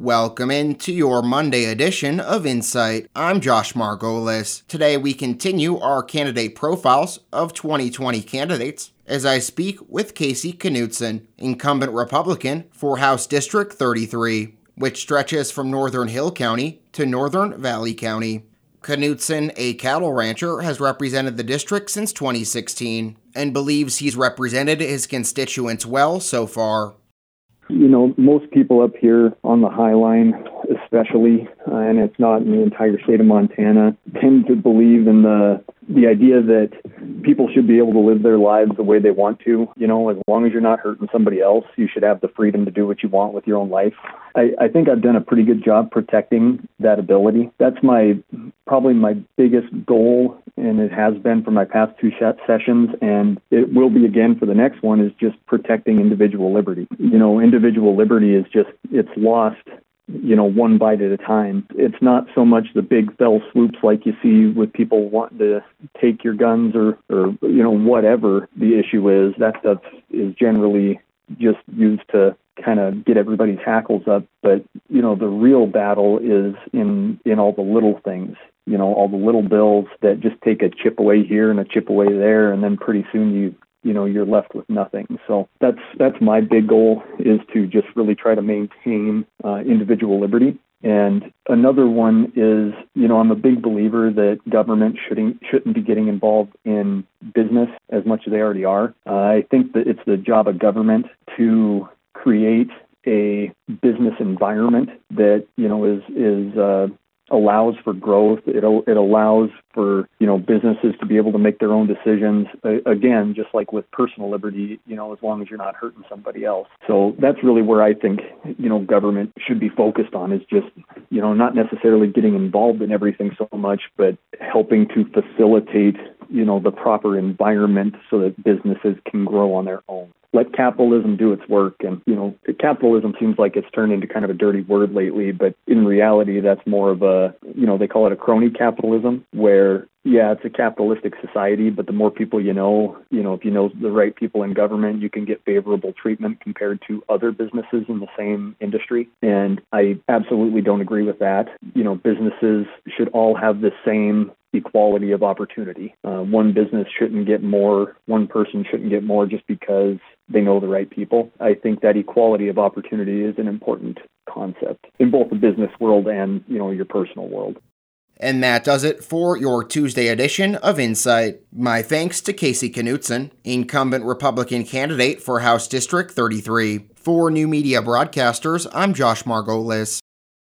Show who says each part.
Speaker 1: Welcome into your Monday edition of Insight. I'm Josh Margolis. Today we continue our candidate profiles of 2020 candidates as I speak with Casey Knudsen, incumbent Republican for House District 33, which stretches from northern Hill County to northern Valley County. Knudsen, a cattle rancher, has represented the district since 2016 and believes he's represented his constituents well so far.
Speaker 2: You know, most people up here on the Hi-Line, especially, uh, and it's not in the entire state of Montana, tend to believe in the the idea that people should be able to live their lives the way they want to. You know, as long as you're not hurting somebody else, you should have the freedom to do what you want with your own life. I, I think I've done a pretty good job protecting that ability. That's my probably my biggest goal, and it has been for my past two sessions, and it will be again for the next one. Is just protecting individual liberty. You know, individual liberty is just it's lost you know, one bite at a time. It's not so much the big fell swoops like you see with people wanting to take your guns or, or you know, whatever the issue is. That stuff is generally just used to kind of get everybody's hackles up. But, you know, the real battle is in, in all the little things you know all the little bills that just take a chip away here and a chip away there and then pretty soon you you know you're left with nothing. So that's that's my big goal is to just really try to maintain uh, individual liberty. And another one is, you know, I'm a big believer that government shouldn't shouldn't be getting involved in business as much as they already are. Uh, I think that it's the job of government to create a business environment that you know is is uh, allows for growth. It it allows for you know businesses to be able to make their own decisions. again, just like with personal liberty, you know, as long as you're not hurting somebody else. So that's really where I think you know government should be focused on is just you know not necessarily getting involved in everything so much, but helping to facilitate you know the proper environment so that businesses can grow on their own let capitalism do its work. And, you know, capitalism seems like it's turned into kind of a dirty word lately, but in reality, that's more of a, you know, they call it a crony capitalism, where, yeah, it's a capitalistic society, but the more people you know, you know, if you know the right people in government, you can get favorable treatment compared to other businesses in the same industry. And I absolutely don't agree with that. You know, businesses should all have the same equality of opportunity. Uh, one business shouldn't get more, one person shouldn't get more just because they know the right people. I think that equality of opportunity is an important concept in both the business world and, you know, your personal world.
Speaker 1: And that does it for your Tuesday edition of Insight. My thanks to Casey Knudsen, incumbent Republican candidate for House District 33. For New Media Broadcasters, I'm Josh Margolis.